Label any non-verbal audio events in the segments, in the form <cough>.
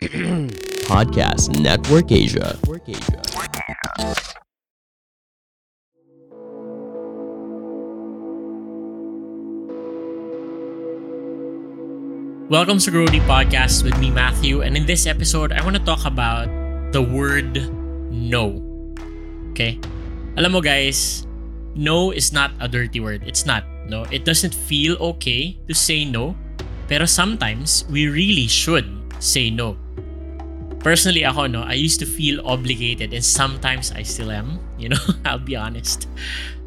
<clears throat> Podcast Network Asia. Network Asia. Welcome to Grody Podcast with me, Matthew. And in this episode, I want to talk about the word no. Okay? Alam mo guys, no is not a dirty word. It's not. No, it doesn't feel okay to say no. Pero sometimes, we really should say no. Personally ako, no, I used to feel obligated and sometimes I still am. You know, <laughs> I'll be honest.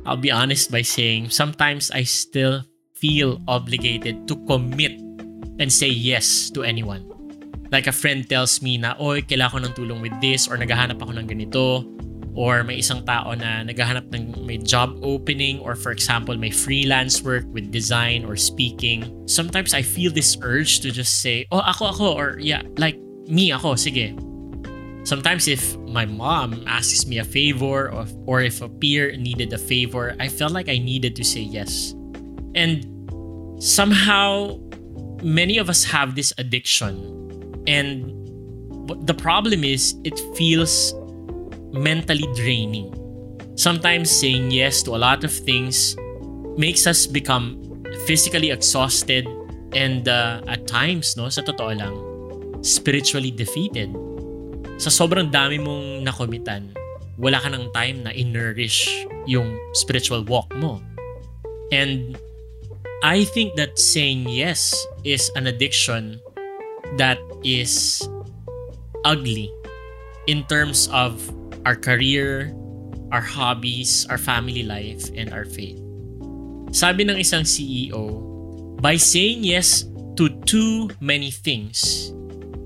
I'll be honest by saying sometimes I still feel obligated to commit and say yes to anyone. Like a friend tells me na, oy, kailangan ko ng tulong with this or naghahanap ako ng ganito or may isang tao na naghahanap ng may job opening or for example may freelance work with design or speaking. Sometimes I feel this urge to just say oh ako ako or yeah like me ako sige. Sometimes if my mom asks me a favor or, or if a peer needed a favor I felt like I needed to say yes. And somehow many of us have this addiction. And the problem is it feels mentally draining. Sometimes saying yes to a lot of things makes us become physically exhausted and uh, at times no sa totoo lang spiritually defeated. Sa sobrang dami mong nakomitan wala ka ng time na in-nourish yung spiritual walk mo. And I think that saying yes is an addiction that is ugly in terms of our career, our hobbies, our family life, and our faith. Sabi ng isang CEO, by saying yes to too many things,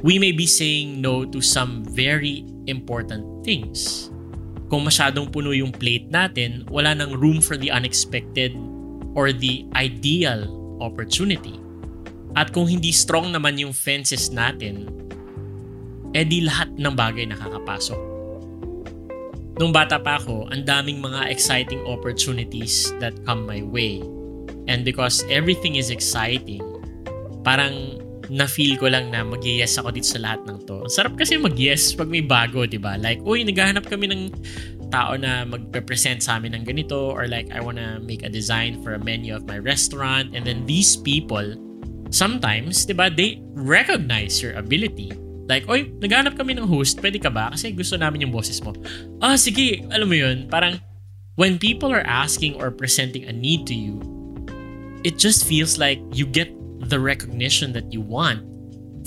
we may be saying no to some very important things. Kung masyadong puno yung plate natin, wala nang room for the unexpected or the ideal opportunity. At kung hindi strong naman yung fences natin, edi lahat ng bagay nakakapasok. Nung bata pa ako, ang daming mga exciting opportunities that come my way. And because everything is exciting, parang na-feel ko lang na mag-yes ako dito sa lahat ng to. Ang sarap kasi mag-yes pag may bago, di ba? Like, uy, naghahanap kami ng tao na magpe-present sa amin ng ganito or like I wanna make a design for a menu of my restaurant and then these people sometimes, 'di ba, they recognize your ability. Like, oy, naghanap kami ng host, pwede ka ba? Kasi gusto namin yung boses mo. Ah, sige, alam mo yun, parang when people are asking or presenting a need to you, it just feels like you get the recognition that you want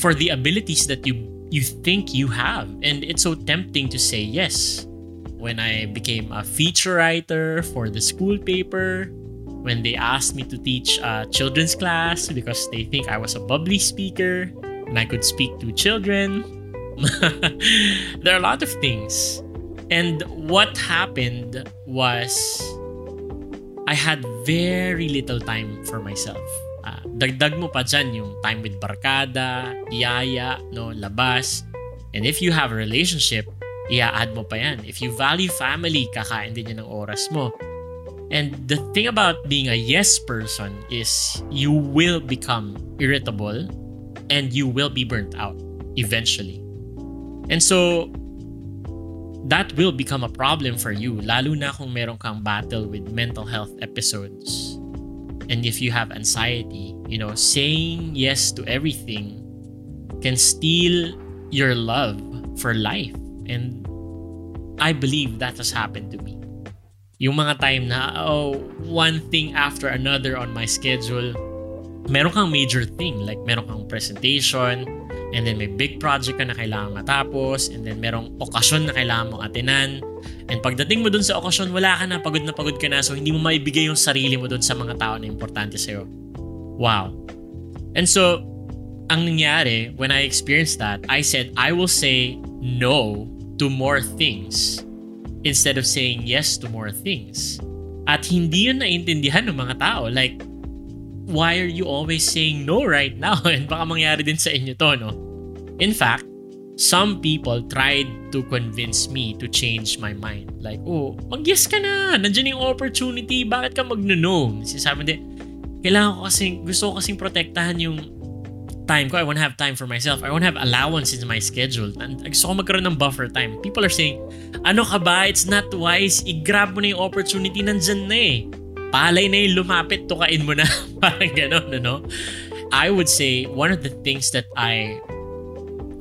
for the abilities that you you think you have. And it's so tempting to say yes when I became a feature writer for the school paper, when they asked me to teach a children's class because they think I was a bubbly speaker and I could speak to children. <laughs> there are a lot of things. And what happened was I had very little time for myself. Uh, dagdag mo pa dyan yung time with barkada, iyaya, no, labas. And if you have a relationship, i-add mo pa yan. If you value family, kakain din yan ng oras mo. And the thing about being a yes person is you will become irritable and you will be burnt out eventually. And so, that will become a problem for you, lalo na kung meron kang battle with mental health episodes. And if you have anxiety, you know, saying yes to everything can steal your love for life. And I believe that has happened to me. Yung mga time na, oh, one thing after another on my schedule, meron kang major thing. Like, meron kang presentation, and then may big project ka na kailangan matapos, and then merong okasyon na kailangan mong atinan. And pagdating mo dun sa okasyon, wala ka na, pagod na pagod ka na, so hindi mo maibigay yung sarili mo dun sa mga tao na importante sa'yo. Wow. And so, ang nangyari, when I experienced that, I said, I will say no to more things instead of saying yes to more things. At hindi yun naintindihan ng mga tao. Like, why are you always saying no right now? <laughs> And baka mangyari din sa inyo to, no? In fact, some people tried to convince me to change my mind. Like, oh, mag-yes ka na. Nandiyan yung opportunity. Bakit ka mag-no? Sinasabi din, kailangan ko kasing, gusto ko kasing protektahan yung time ko. I want to have time for myself. I want to have allowance in my schedule. And gusto ko magkaroon ng buffer time. People are saying, ano ka ba? It's not wise. I-grab mo na yung opportunity. Nandyan na eh. Palay na yung lumapit. Tukain mo na. <laughs> Parang ganon, ano? I would say one of the things that I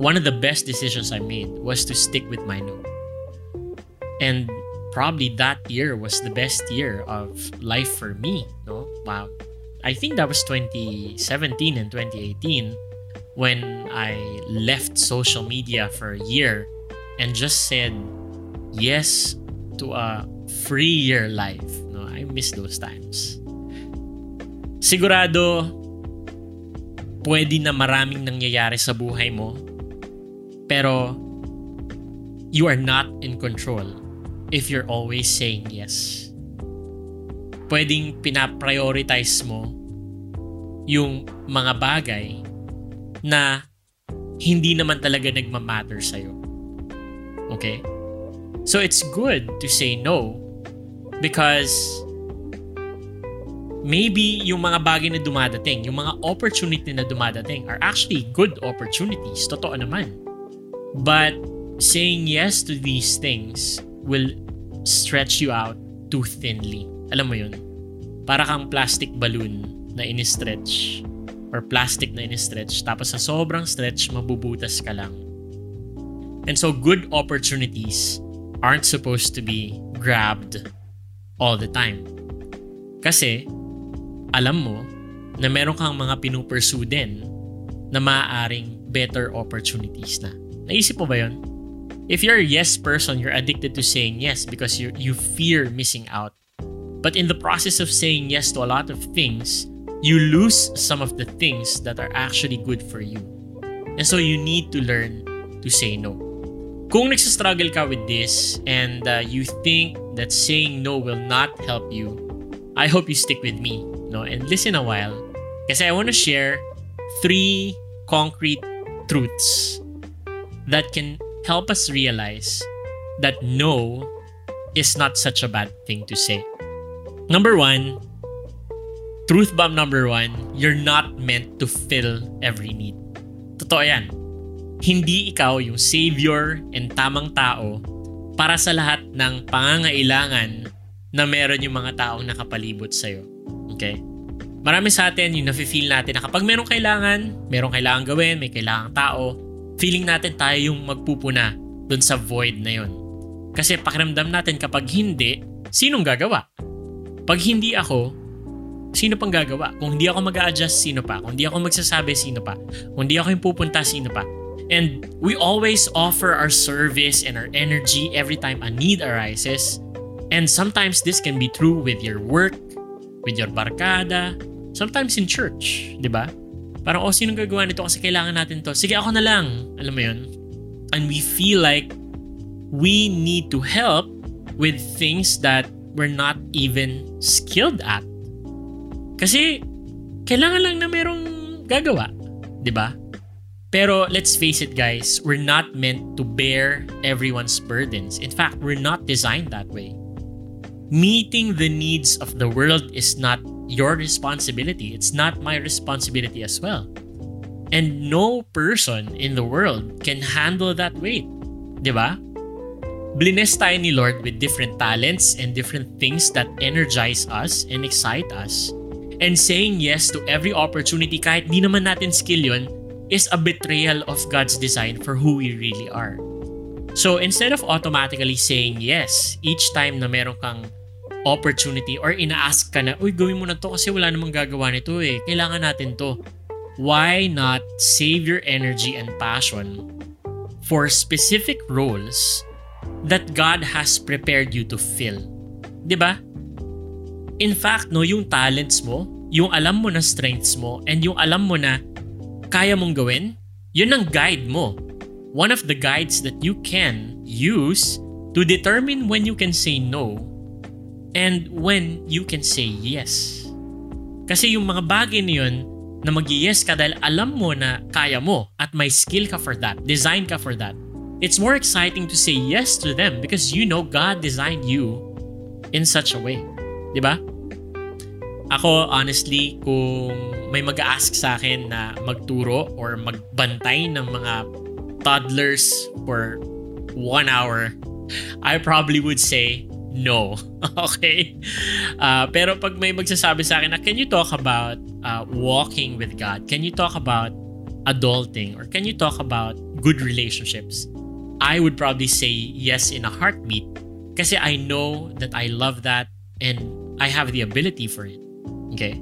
one of the best decisions I made was to stick with my no. And probably that year was the best year of life for me, no? Wow. I think that was 2017 and 2018 when I left social media for a year and just said yes to a free year life. I miss those times. Sigurado pwede na maraming nangyayari sa buhay mo pero you are not in control if you're always saying yes. Pwedeng pinaprioritize mo yung mga bagay na hindi naman talaga nagmamatter sa'yo. Okay? So it's good to say no because maybe yung mga bagay na dumadating, yung mga opportunity na dumadating are actually good opportunities. Totoo naman. But saying yes to these things will stretch you out too thinly. Alam mo yun? Para kang plastic balloon na in-stretch or plastic na in-stretch tapos sa sobrang stretch mabubutas ka lang. And so good opportunities aren't supposed to be grabbed all the time. Kasi alam mo na meron kang mga pinupursue din na maaaring better opportunities na. Naisip mo ba yun? If you're a yes person, you're addicted to saying yes because you you fear missing out. But in the process of saying yes to a lot of things, you lose some of the things that are actually good for you. And so you need to learn to say no. Kung nagsastruggle ka with this and uh, you think that saying no will not help you, I hope you stick with me no, and listen a while kasi I want to share three concrete truths that can help us realize that no is not such a bad thing to say. Number one, truth bomb number one, you're not meant to fill every need. Totoo yan. Hindi ikaw yung savior and tamang tao para sa lahat ng pangangailangan na meron yung mga taong nakapalibot sa'yo. Okay? Marami sa atin yung nafe-feel natin na kapag merong kailangan, merong kailangan gawin, may kailangang tao, feeling natin tayo yung magpupuna dun sa void na yun. Kasi pakiramdam natin kapag hindi, sinong gagawa? Pag hindi ako, sino pang gagawa? Kung hindi ako mag adjust sino pa? Kung hindi ako magsasabi, sino pa? Kung hindi ako yung pupunta, sino pa? And we always offer our service and our energy every time a need arises. And sometimes this can be true with your work, with your barkada, sometimes in church, di ba? Parang, oh, sinong gagawa nito kasi kailangan natin to? Sige, ako na lang. Alam mo yun? And we feel like we need to help with things that we're not even skilled at. Kasi, kailangan lang na merong gagawa. Di ba? Pero let's face it guys, we're not meant to bear everyone's burdens. In fact, we're not designed that way. Meeting the needs of the world is not your responsibility. It's not my responsibility as well. And no person in the world can handle that weight. Di ba? Blines tayo ni Lord with different talents and different things that energize us and excite us. And saying yes to every opportunity kahit di naman natin skill yun is a betrayal of God's design for who we really are. So instead of automatically saying yes each time na meron kang opportunity or ina-ask ka na, uy, gawin mo na to kasi wala namang gagawa nito eh. Kailangan natin to. Why not save your energy and passion for specific roles that God has prepared you to fill? ba? In fact, no, yung talents mo, yung alam mo na strengths mo, and yung alam mo na kaya mong gawin, yun ang guide mo. One of the guides that you can use to determine when you can say no and when you can say yes. Kasi yung mga bagay na yun, na mag yes ka dahil alam mo na kaya mo at may skill ka for that, design ka for that. It's more exciting to say yes to them because you know God designed you in such a way. Ba? Ako, honestly, kung may mag-ask sa akin na magturo or magbantay ng mga toddlers for one hour, I probably would say no. <laughs> okay? Uh, pero pag may magsasabi sa akin na, can you talk about uh, walking with God? Can you talk about adulting? Or can you talk about good relationships? I would probably say yes in a heartbeat kasi I know that I love that and I have the ability for it. Okay?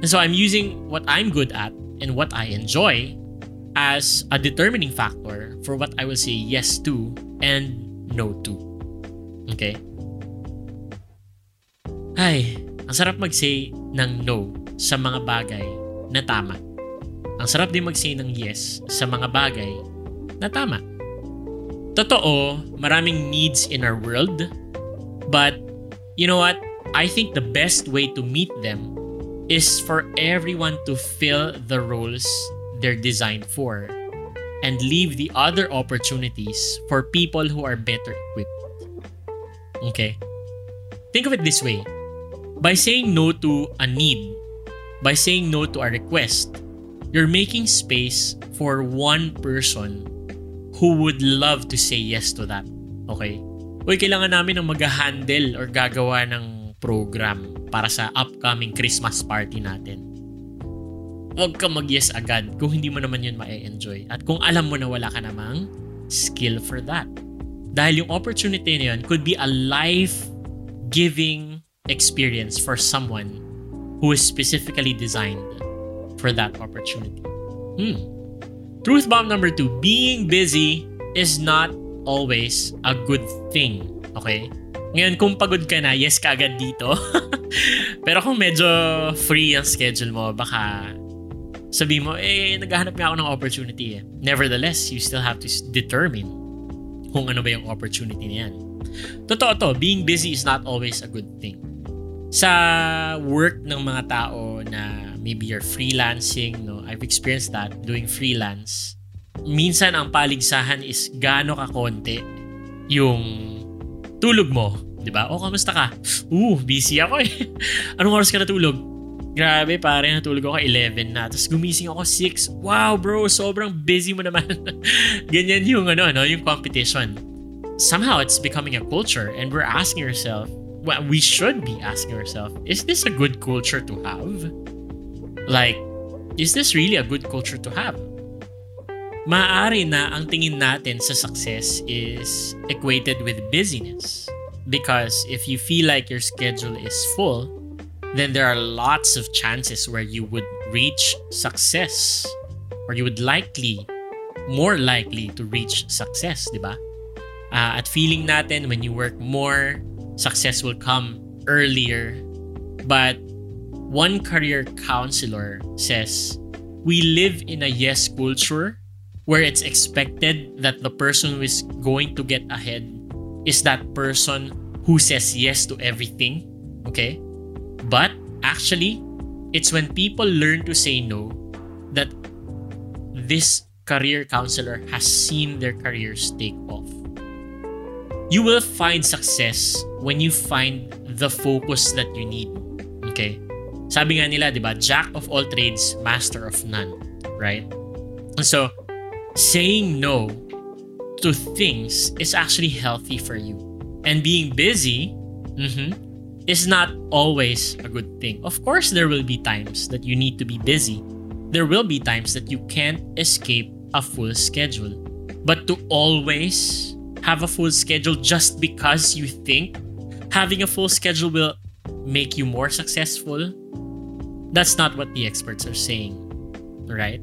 And so I'm using what I'm good at and what I enjoy as a determining factor for what I will say yes to and no to. Okay? Ay, ang sarap mag-say ng no sa mga bagay na tama. Ang sarap din mag-say ng yes sa mga bagay na tama. Totoo, maraming needs in our world, but you know what? I think the best way to meet them is for everyone to fill the roles they're designed for and leave the other opportunities for people who are better equipped. Okay? Think of it this way. By saying no to a need, by saying no to a request, you're making space for one person who would love to say yes to that. Okay? Uy, kailangan namin ng mag-handle or gagawa ng program para sa upcoming Christmas party natin. Huwag ka mag-yes agad kung hindi mo naman yun ma-enjoy at kung alam mo na wala ka namang skill for that. Dahil yung opportunity na yun could be a life-giving experience for someone who is specifically designed for that opportunity. Hmm. Truth bomb number two, being busy is not always a good thing. Okay? Ngayon, kung pagod ka na, yes ka agad dito. <laughs> Pero kung medyo free ang schedule mo, baka sabi mo, eh, naghahanap nga ako ng opportunity eh. Nevertheless, you still have to determine kung ano ba yung opportunity na yan. Totoo to, being busy is not always a good thing. Sa work ng mga tao na maybe you're freelancing, no? I've experienced that doing freelance. Minsan ang paligsahan is gaano ka konti yung tulog mo, 'di ba? O kamusta ka? Uh, busy ako eh. <laughs> Anong oras ka natulog? Grabe, pare, natulog ako 11 na. Tapos gumising ako 6. Wow, bro, sobrang busy mo naman. <laughs> Ganyan yung ano, no, yung competition. Somehow it's becoming a culture and we're asking ourselves, well, we should be asking ourselves, is this a good culture to have? Like, is this really a good culture to have? maaari na ang tingin natin sa success is equated with busyness. Because if you feel like your schedule is full, then there are lots of chances where you would reach success or you would likely, more likely to reach success, ba? Uh, at feeling natin when you work more, success will come earlier. But one career counselor says, we live in a yes culture where it's expected that the person who is going to get ahead is that person who says yes to everything. Okay? But actually, it's when people learn to say no that this career counselor has seen their careers take off. You will find success when you find the focus that you need. Okay? Sabi nga nila, di ba? Jack of all trades, master of none. Right? So, saying no to things is actually healthy for you. And being busy mm-hmm, is not always a good thing. Of course, there will be times that you need to be busy. There will be times that you can't escape a full schedule. But to always have a full schedule just because you think having a full schedule will make you more successful, that's not what the experts are saying. Right?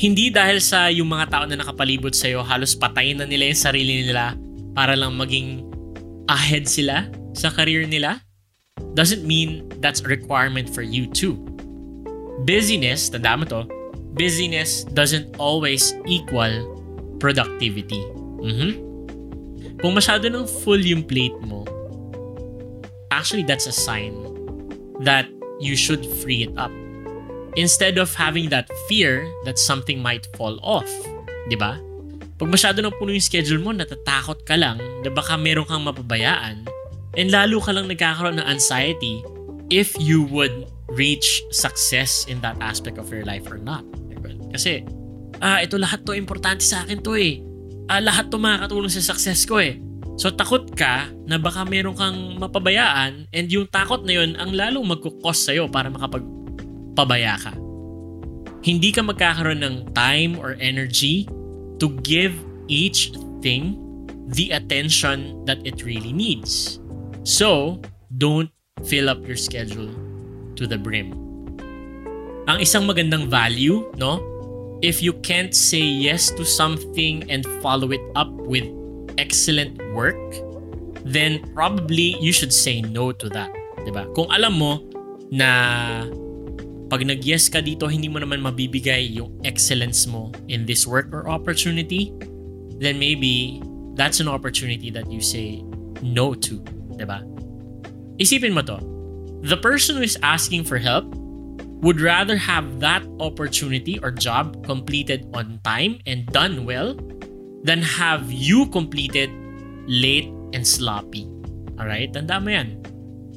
Hindi dahil sa yung mga tao na nakapalibot sa'yo, halos patayin na nila yung sarili nila para lang maging ahead sila sa career nila. Doesn't mean that's a requirement for you too. Busyness, tanda mo to, busyness doesn't always equal productivity. Mm-hmm. Kung masyado ng full yung plate mo, actually that's a sign that you should free it up instead of having that fear that something might fall off. Di ba? Pag masyado nang puno yung schedule mo, natatakot ka lang na baka meron kang mapabayaan and lalo ka lang nagkakaroon ng anxiety if you would reach success in that aspect of your life or not. Kasi, ah, ito lahat to importante sa akin to eh. Ah, lahat to makakatulong sa success ko eh. So takot ka na baka meron kang mapabayaan and yung takot na yun ang lalong magkukos sa'yo para makapagpabaya ka. Hindi ka magkakaroon ng time or energy to give each thing the attention that it really needs. So, don't fill up your schedule to the brim. Ang isang magandang value, no? If you can't say yes to something and follow it up with excellent work, then probably you should say no to that. ba? Kung alam mo na pag nag-yes ka dito, hindi mo naman mabibigay yung excellence mo in this work or opportunity, then maybe that's an opportunity that you say no to. ba? Isipin mo to. The person who is asking for help would rather have that opportunity or job completed on time and done well than have you completed late and sloppy. Alright? Tanda mo yan.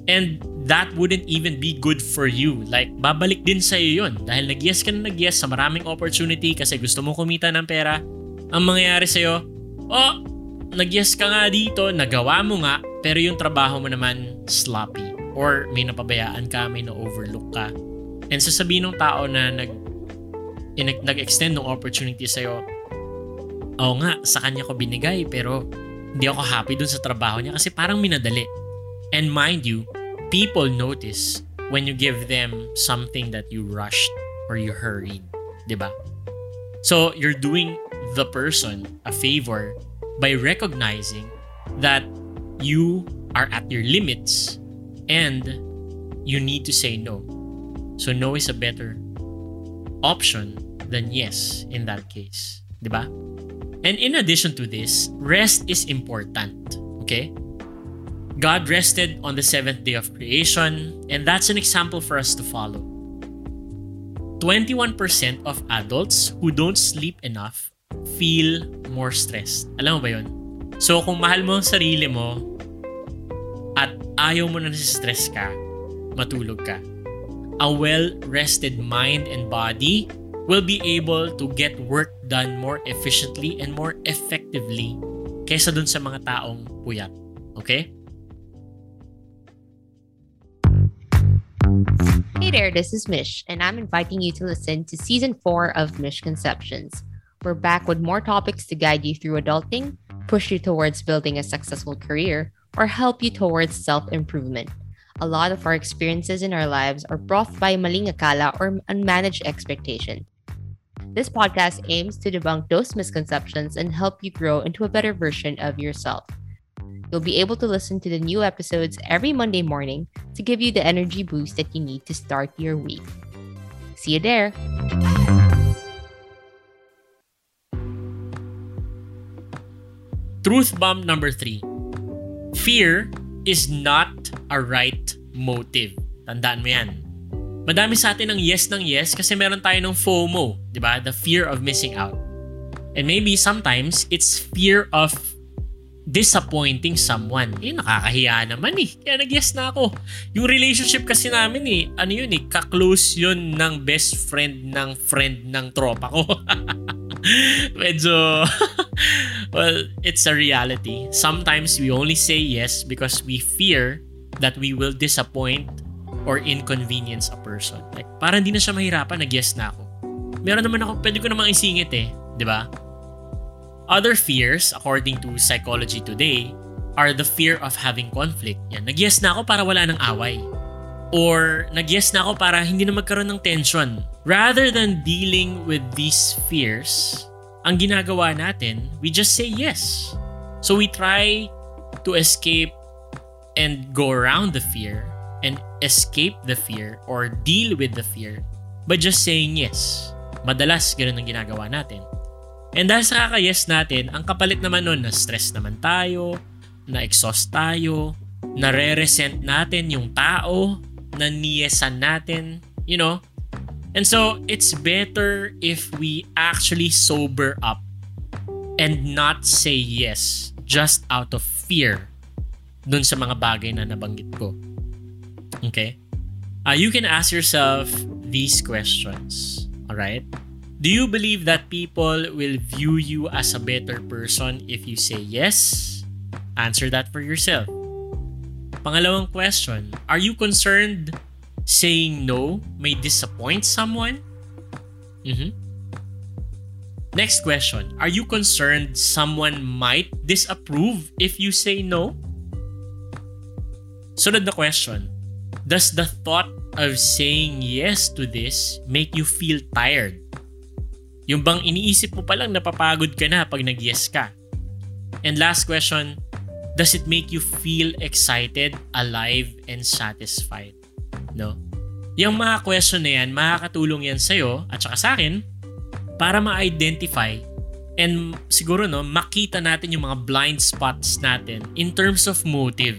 And that wouldn't even be good for you. Like, babalik din sa'yo yun. Dahil nag-yes ka na nag-yes sa maraming opportunity kasi gusto mo kumita ng pera. Ang mangyayari sa'yo, oh, nag-yes ka nga dito, nagawa mo nga, pero yung trabaho mo naman sloppy. Or may napabayaan ka, may na-overlook ka. And sasabihin ng tao na nag, nag-extend ng opportunity sa'yo, oo nga, sa kanya ko binigay pero hindi ako happy dun sa trabaho niya kasi parang minadali. And mind you, people notice when you give them something that you rushed or you hurried. ba? Diba? So, you're doing the person a favor by recognizing that you are at your limits and you need to say no. So, no is a better option than yes in that case. ba? And in addition to this, rest is important. Okay? God rested on the seventh day of creation, and that's an example for us to follow. 21% of adults who don't sleep enough feel more stressed. Alam mo ba yun? So kung mahal mo ang sarili mo at ayaw mo na stress ka, matulog ka. A well-rested mind and body will be able to get work done more efficiently and more effectively kaysa dun sa mga taong puyat. Okay? Hey there, this is Mish, and I'm inviting you to listen to season four of Mish Conceptions. We're back with more topics to guide you through adulting, push you towards building a successful career, or help you towards self improvement. A lot of our experiences in our lives are brought by maling akala or unmanaged expectation. This podcast aims to debunk those misconceptions and help you grow into a better version of yourself. You'll be able to listen to the new episodes every Monday morning to give you the energy boost that you need to start your week. See you there. Truth bomb number three. Fear is not a right motive. Tandaan mo yan. Madami sa atin ng yes ng yes kasi meron tayo ng FOMO, di ba? The fear of missing out. And maybe sometimes it's fear of disappointing someone. Eh, nakakahiya naman eh. Kaya nag-yes na ako. Yung relationship kasi namin eh, ano yun eh, ka-close yun ng best friend ng friend ng tropa ko. <laughs> Medyo, <laughs> well, it's a reality. Sometimes we only say yes because we fear that we will disappoint or inconvenience a person. Like, para hindi na siya mahirapan, nag-yes na ako. Meron naman ako, pwede ko namang isingit eh. Di ba? Other fears, according to Psychology Today, are the fear of having conflict. Yan, nag-yes na ako para wala ng away. Or nag-yes na ako para hindi na magkaroon ng tension. Rather than dealing with these fears, ang ginagawa natin, we just say yes. So we try to escape and go around the fear escape the fear or deal with the fear by just saying yes. Madalas, ganun ang ginagawa natin. And dahil sa kaka-yes natin, ang kapalit naman nun, na-stress naman tayo, na-exhaust tayo, na-re-resent natin yung tao, na niyesan natin, you know? And so, it's better if we actually sober up and not say yes just out of fear dun sa mga bagay na nabanggit ko. Okay? uh, you can ask yourself these questions. All right? Do you believe that people will view you as a better person if you say yes? Answer that for yourself. Pangalawang question, are you concerned saying no may disappoint someone? Mm-hmm. Next question, are you concerned someone might disapprove if you say no? Sunod na question, does the thought of saying yes to this make you feel tired? Yung bang iniisip mo palang napapagod ka na pag nag-yes ka? And last question, does it make you feel excited, alive, and satisfied? No? Yung mga question na yan, makakatulong yan sa'yo at saka sa akin para ma-identify and siguro no, makita natin yung mga blind spots natin in terms of motive.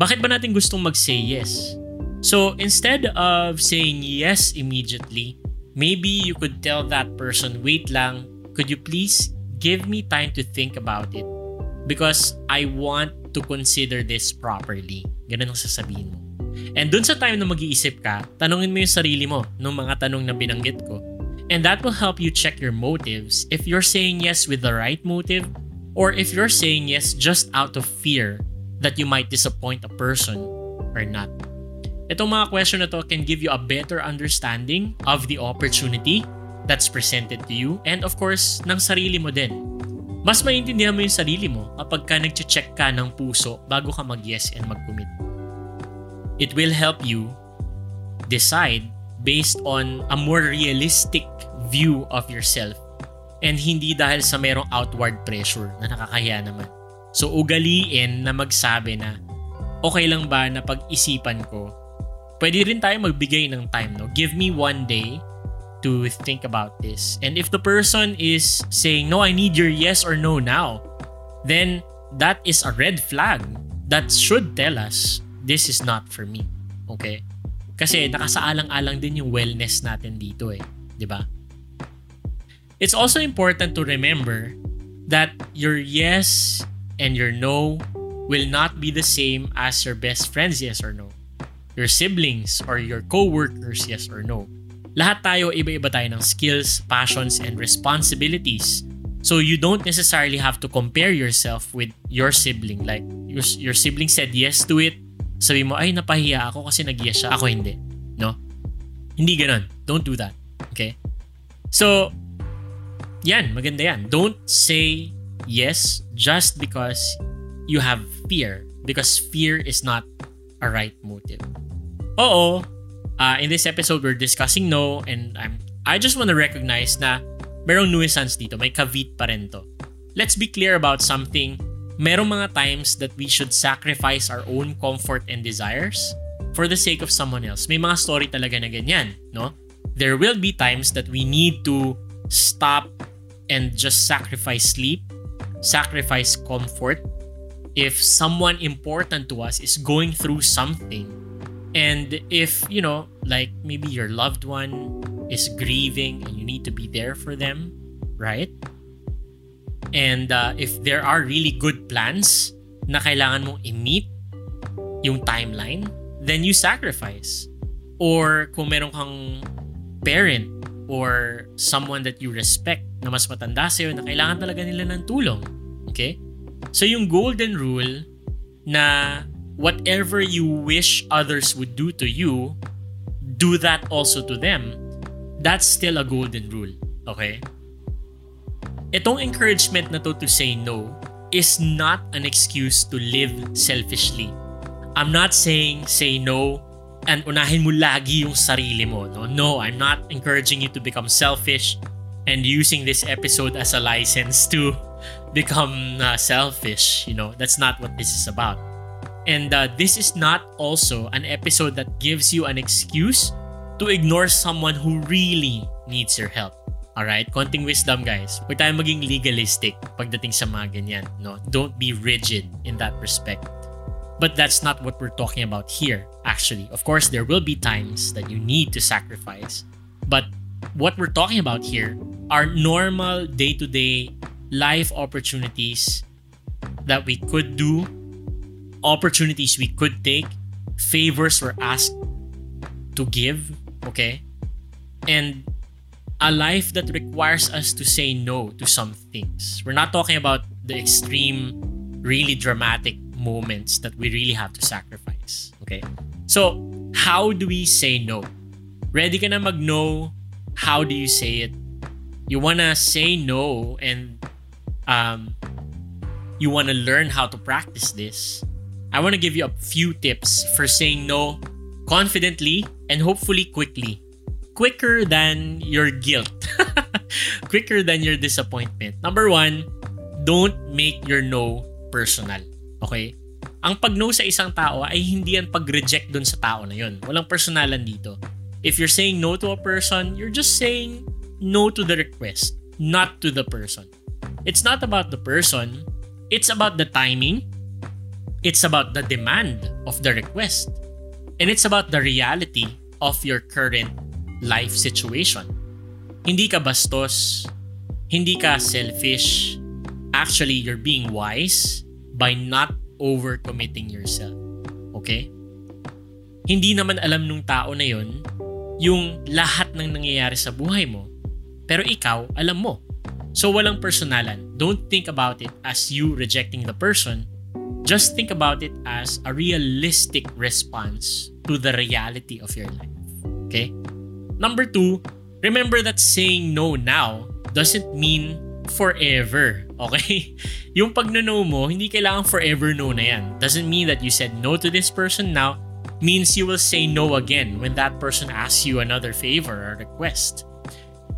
Bakit ba natin gustong mag-say yes? So instead of saying yes immediately, maybe you could tell that person, wait lang, could you please give me time to think about it? Because I want to consider this properly. Ganun ang sasabihin mo. And dun sa time na mag-iisip ka, tanungin mo yung sarili mo ng mga tanong na binanggit ko. And that will help you check your motives if you're saying yes with the right motive or if you're saying yes just out of fear that you might disappoint a person or not. Itong mga question na to can give you a better understanding of the opportunity that's presented to you and of course, ng sarili mo din. Mas maintindihan mo yung sarili mo kapag ka nag-check ka ng puso bago ka mag-yes and mag-commit. It will help you decide based on a more realistic view of yourself and hindi dahil sa merong outward pressure na nakakahiya naman. So ugaliin na magsabi na okay lang ba na pag-isipan ko? Pwede rin tayo magbigay ng time, no? Give me one day to think about this. And if the person is saying, no, I need your yes or no now, then that is a red flag that should tell us this is not for me. Okay? Kasi nakasaalang-alang din yung wellness natin dito eh. ba? It's also important to remember that your yes and your no will not be the same as your best friend's yes or no. Your siblings or your co-workers yes or no. Lahat tayo iba-iba tayo ng skills, passions, and responsibilities. So you don't necessarily have to compare yourself with your sibling. Like, your, your sibling said yes to it, sabi mo, ay, napahiya ako kasi nag-yes siya, ako hindi. No? Hindi ganun. Don't do that. Okay? So, yan, maganda yan. Don't say yes just because you have fear. Because fear is not a right motive. Oo, uh, in this episode, we're discussing no and I'm, I just want to recognize na merong nuisance dito. May kavit pa rin to. Let's be clear about something. Merong mga times that we should sacrifice our own comfort and desires for the sake of someone else. May mga story talaga na ganyan, no? There will be times that we need to stop and just sacrifice sleep, sacrifice comfort if someone important to us is going through something and if, you know, like maybe your loved one is grieving and you need to be there for them, right? And uh, if there are really good plans na kailangan mong i-meet yung timeline, then you sacrifice. Or kung meron kang parent or someone that you respect na mas matanda sa'yo na kailangan talaga nila ng tulong. Okay? So yung golden rule na whatever you wish others would do to you, do that also to them. That's still a golden rule. Okay? Itong encouragement na to to say no is not an excuse to live selfishly. I'm not saying say no and unahin mo lagi yung sarili mo. No, no I'm not encouraging you to become selfish and using this episode as a license to become uh, selfish. You know, that's not what this is about. And uh, this is not also an episode that gives you an excuse to ignore someone who really needs your help. Alright? Konting wisdom, guys. Huwag tayo maging legalistic pagdating sa mga ganyan. No? Don't be rigid in that respect. But that's not what we're talking about here, actually. Of course, there will be times that you need to sacrifice. But what we're talking about here are normal day to day life opportunities that we could do, opportunities we could take, favors we're asked to give, okay? And a life that requires us to say no to some things. We're not talking about the extreme, really dramatic moments that we really have to sacrifice. Okay? So, how do we say no? Ready ka na mag-no? How do you say it? You wanna say no and um, you wanna learn how to practice this. I wanna give you a few tips for saying no confidently and hopefully quickly quicker than your guilt. <laughs> quicker than your disappointment. Number one, don't make your no personal. Okay? Ang pag-no sa isang tao ay hindi yan pag-reject dun sa tao na yun. Walang personalan dito. If you're saying no to a person, you're just saying no to the request, not to the person. It's not about the person. It's about the timing. It's about the demand of the request. And it's about the reality of your current life situation. Hindi ka bastos, hindi ka selfish. Actually, you're being wise by not overcommitting yourself. Okay? Hindi naman alam nung tao na yon yung lahat ng nangyayari sa buhay mo. Pero ikaw, alam mo. So walang personalan. Don't think about it as you rejecting the person. Just think about it as a realistic response to the reality of your life. Okay? Number two, remember that saying no now doesn't mean forever. Okay? <laughs> Yung pag no mo, hindi kailangan forever no na yan. Doesn't mean that you said no to this person now means you will say no again when that person asks you another favor or request.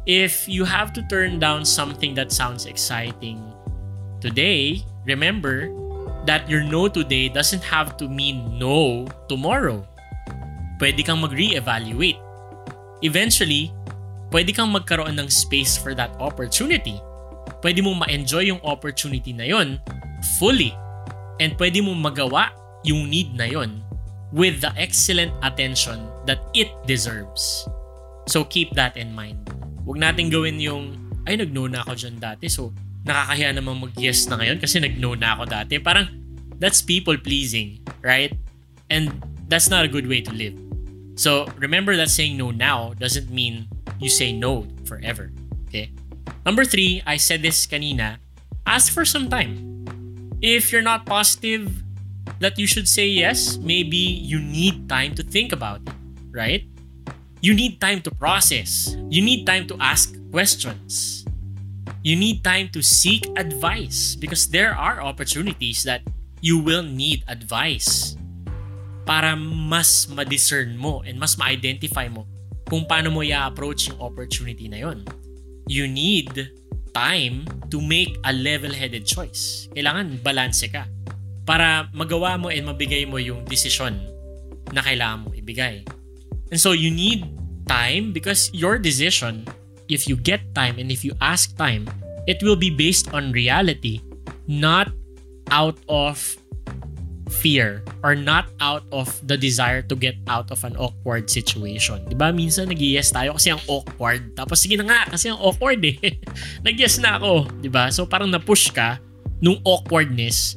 If you have to turn down something that sounds exciting today, remember that your no today doesn't have to mean no tomorrow. Pwede kang mag-reevaluate eventually, pwede kang magkaroon ng space for that opportunity. Pwede mong ma-enjoy yung opportunity na yon fully. And pwede mong magawa yung need na yon with the excellent attention that it deserves. So keep that in mind. Huwag natin gawin yung, ay nag-no na ako dyan dati so nakakahiya naman mag-yes na ngayon kasi nag-no na ako dati. Parang that's people pleasing, right? And that's not a good way to live. So remember that saying no now doesn't mean you say no forever. Okay? Number three, I said this kanina, ask for some time. If you're not positive that you should say yes, maybe you need time to think about it, right? You need time to process. You need time to ask questions. You need time to seek advice because there are opportunities that you will need advice para mas ma-discern mo and mas ma-identify mo kung paano mo i-approach yung opportunity na yon. You need time to make a level-headed choice. Kailangan balance ka para magawa mo and mabigay mo yung decision na kailangan mo ibigay. And so you need time because your decision, if you get time and if you ask time, it will be based on reality, not out of fear or not out of the desire to get out of an awkward situation. 'Di ba? Minsan nag-yes tayo kasi ang awkward. Tapos sige na nga kasi ang awkward eh. <laughs> nag-yes na ako, 'di ba? So parang na-push ka nung awkwardness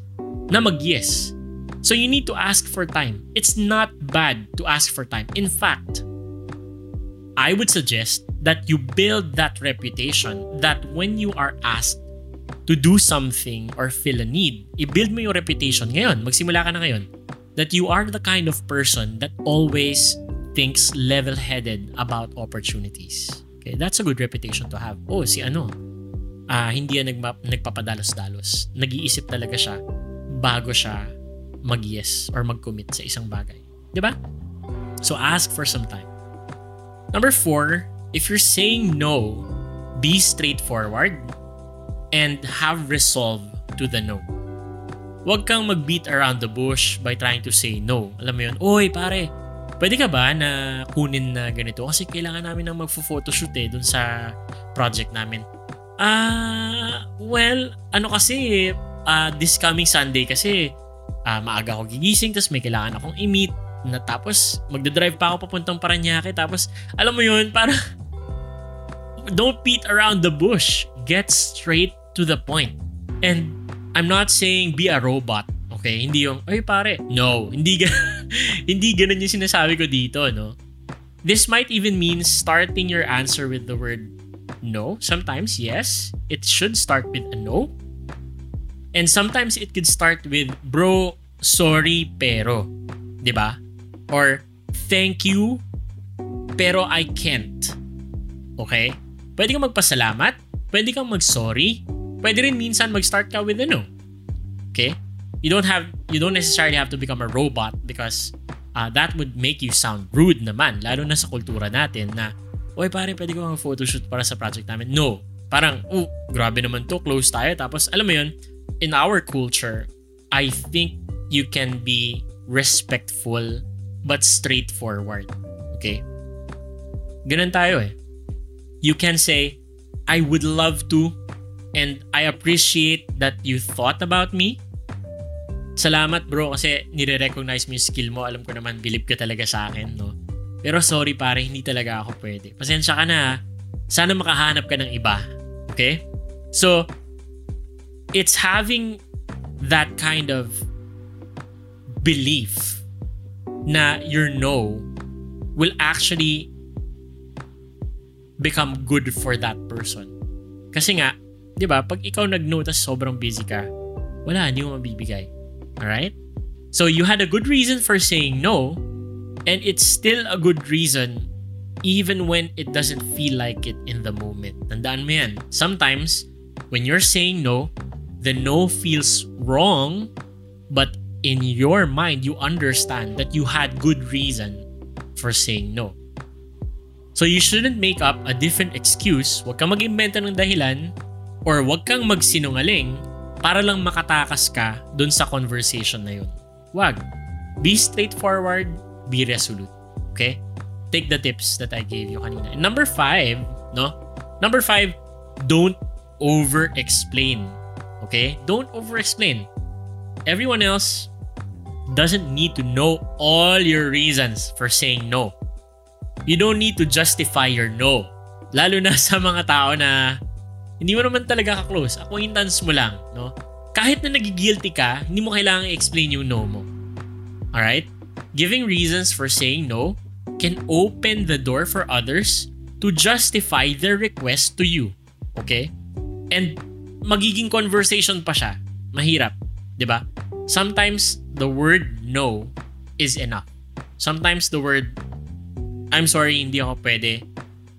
na mag-yes. So you need to ask for time. It's not bad to ask for time. In fact, I would suggest that you build that reputation that when you are asked to do something or feel a need, i-build mo yung reputation ngayon. Magsimula ka na ngayon. That you are the kind of person that always thinks level-headed about opportunities. Okay, that's a good reputation to have. Oh, si ano, uh, hindi yan nagma- nagpapadalos-dalos. Nag-iisip talaga siya bago siya mag-yes or mag-commit sa isang bagay. Ba? So ask for some time. Number four, if you're saying no, be straightforward and have resolve to the no. Huwag kang mag-beat around the bush by trying to say no. Alam mo yun, Oy, pare, pwede ka ba na kunin na ganito? Kasi kailangan namin ng magfo-photoshoot eh dun sa project namin. Ah, uh, well, ano kasi, uh, this coming Sunday kasi uh, maaga ako gigising tapos may kailangan akong i-meet na tapos magdadrive pa ako papuntang Paranaque tapos alam mo yun, para don't beat around the bush. Get straight to the point. And I'm not saying be a robot. Okay, hindi yung, ay pare, no, hindi, ga- <laughs> hindi ganun yung sinasabi ko dito, no? This might even mean starting your answer with the word no. Sometimes, yes, it should start with a no. And sometimes it could start with, bro, sorry, pero. 'Di ba? Or, thank you, pero I can't. Okay? Pwede kang magpasalamat, pwede kang mag-sorry, pwede rin minsan mag-start ka with a no. Okay? You don't have, you don't necessarily have to become a robot because uh, that would make you sound rude naman, lalo na sa kultura natin na, Oy pare, pwede ko mag photoshoot para sa project namin. No. Parang, oh, grabe naman to, close tayo. Tapos, alam mo yun, in our culture, I think you can be respectful but straightforward. Okay? Ganun tayo eh. You can say, I would love to and I appreciate that you thought about me salamat bro kasi nire-recognize mo yung skill mo. Alam ko naman, believe ka talaga sa akin, no? Pero sorry pare, hindi talaga ako pwede. Pasensya ka na. Sana makahanap ka ng iba. Okay? So, it's having that kind of belief na your no will actually become good for that person. Kasi nga, di ba, pag ikaw nag-no tas sobrang busy ka, wala, hindi mo mabibigay. Alright? So you had a good reason for saying no, and it's still a good reason even when it doesn't feel like it in the moment. Tandaan mo yan. Sometimes, when you're saying no, the no feels wrong, but in your mind, you understand that you had good reason for saying no. So you shouldn't make up a different excuse, wag kang mag-inventa ng dahilan, or wag kang magsinungaling para lang makatakas ka dun sa conversation na yun. Wag. Be straightforward, be resolute. Okay? Take the tips that I gave you kanina. And number five, no? Number five, don't over-explain. Okay? Don't over-explain. Everyone else doesn't need to know all your reasons for saying no. You don't need to justify your no. Lalo na <laughs> sa mga tao na hindi mo naman talaga ka-close. Acquaintance mo lang, no? Kahit na nagigilty ka, hindi mo kailangan i-explain yung no mo. Alright? Giving reasons for saying no can open the door for others to justify their request to you. Okay? And magiging conversation pa siya. Mahirap. ba? Diba? Sometimes the word no is enough. Sometimes the word I'm sorry, hindi ako pwede.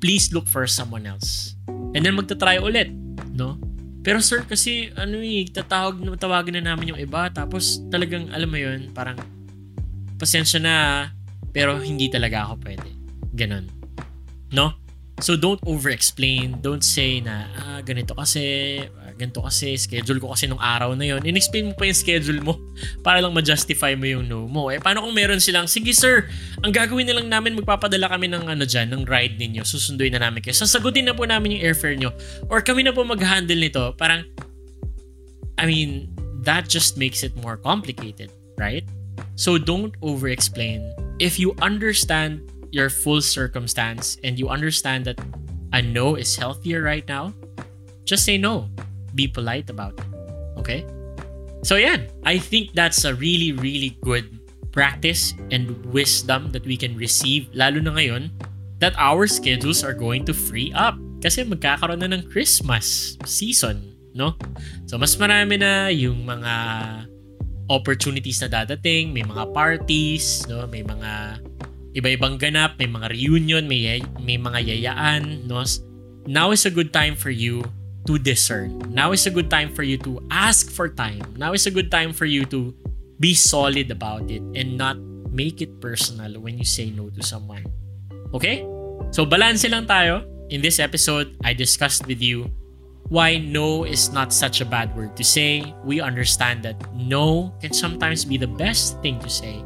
Please look for someone else. And then magta-try ulit, no? Pero sir, kasi ano eh, tatawag, tawagan na namin yung iba. Tapos talagang, alam mo yun, parang pasensya na, pero hindi talaga ako pwede. Ganon. No? So don't over-explain. Don't say na, ah, ganito kasi, ganito kasi, schedule ko kasi nung araw na yon. In-explain mo pa yung schedule mo <laughs> para lang ma-justify mo yung no mo. Eh, paano kung meron silang, sige sir, ang gagawin na lang namin, magpapadala kami ng ano dyan, ng ride ninyo. Susunduin na namin kayo. Sasagutin na po namin yung airfare nyo. Or kami na po mag-handle nito. Parang, I mean, that just makes it more complicated, right? So don't over-explain. If you understand your full circumstance and you understand that a no is healthier right now, just say no be polite about it. Okay? So yeah, I think that's a really, really good practice and wisdom that we can receive, lalo na ngayon, that our schedules are going to free up. Kasi magkakaroon na ng Christmas season, no? So mas marami na yung mga opportunities na dadating, may mga parties, no? May mga iba-ibang ganap, may mga reunion, may may mga yayaan, no? Now is a good time for you to discern. Now is a good time for you to ask for time. Now is a good time for you to be solid about it and not make it personal when you say no to someone. Okay? So balance lang tayo. In this episode, I discussed with you why no is not such a bad word to say. We understand that no can sometimes be the best thing to say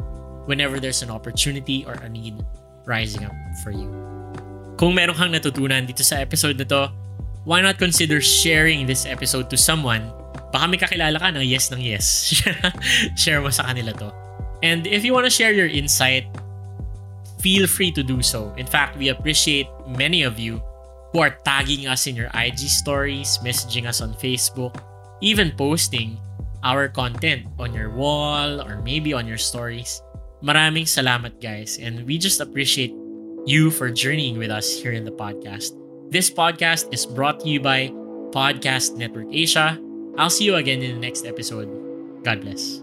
whenever there's an opportunity or a need rising up for you. Kung meron kang natutunan dito sa episode na to, why not consider sharing this episode to someone? Baka may kakilala ka na yes ng yes. <laughs> share mo sa kanila to. And if you want to share your insight, feel free to do so. In fact, we appreciate many of you who are tagging us in your IG stories, messaging us on Facebook, even posting our content on your wall or maybe on your stories. Maraming salamat guys and we just appreciate you for journeying with us here in the podcast. This podcast is brought to you by Podcast Network Asia. I'll see you again in the next episode. God bless.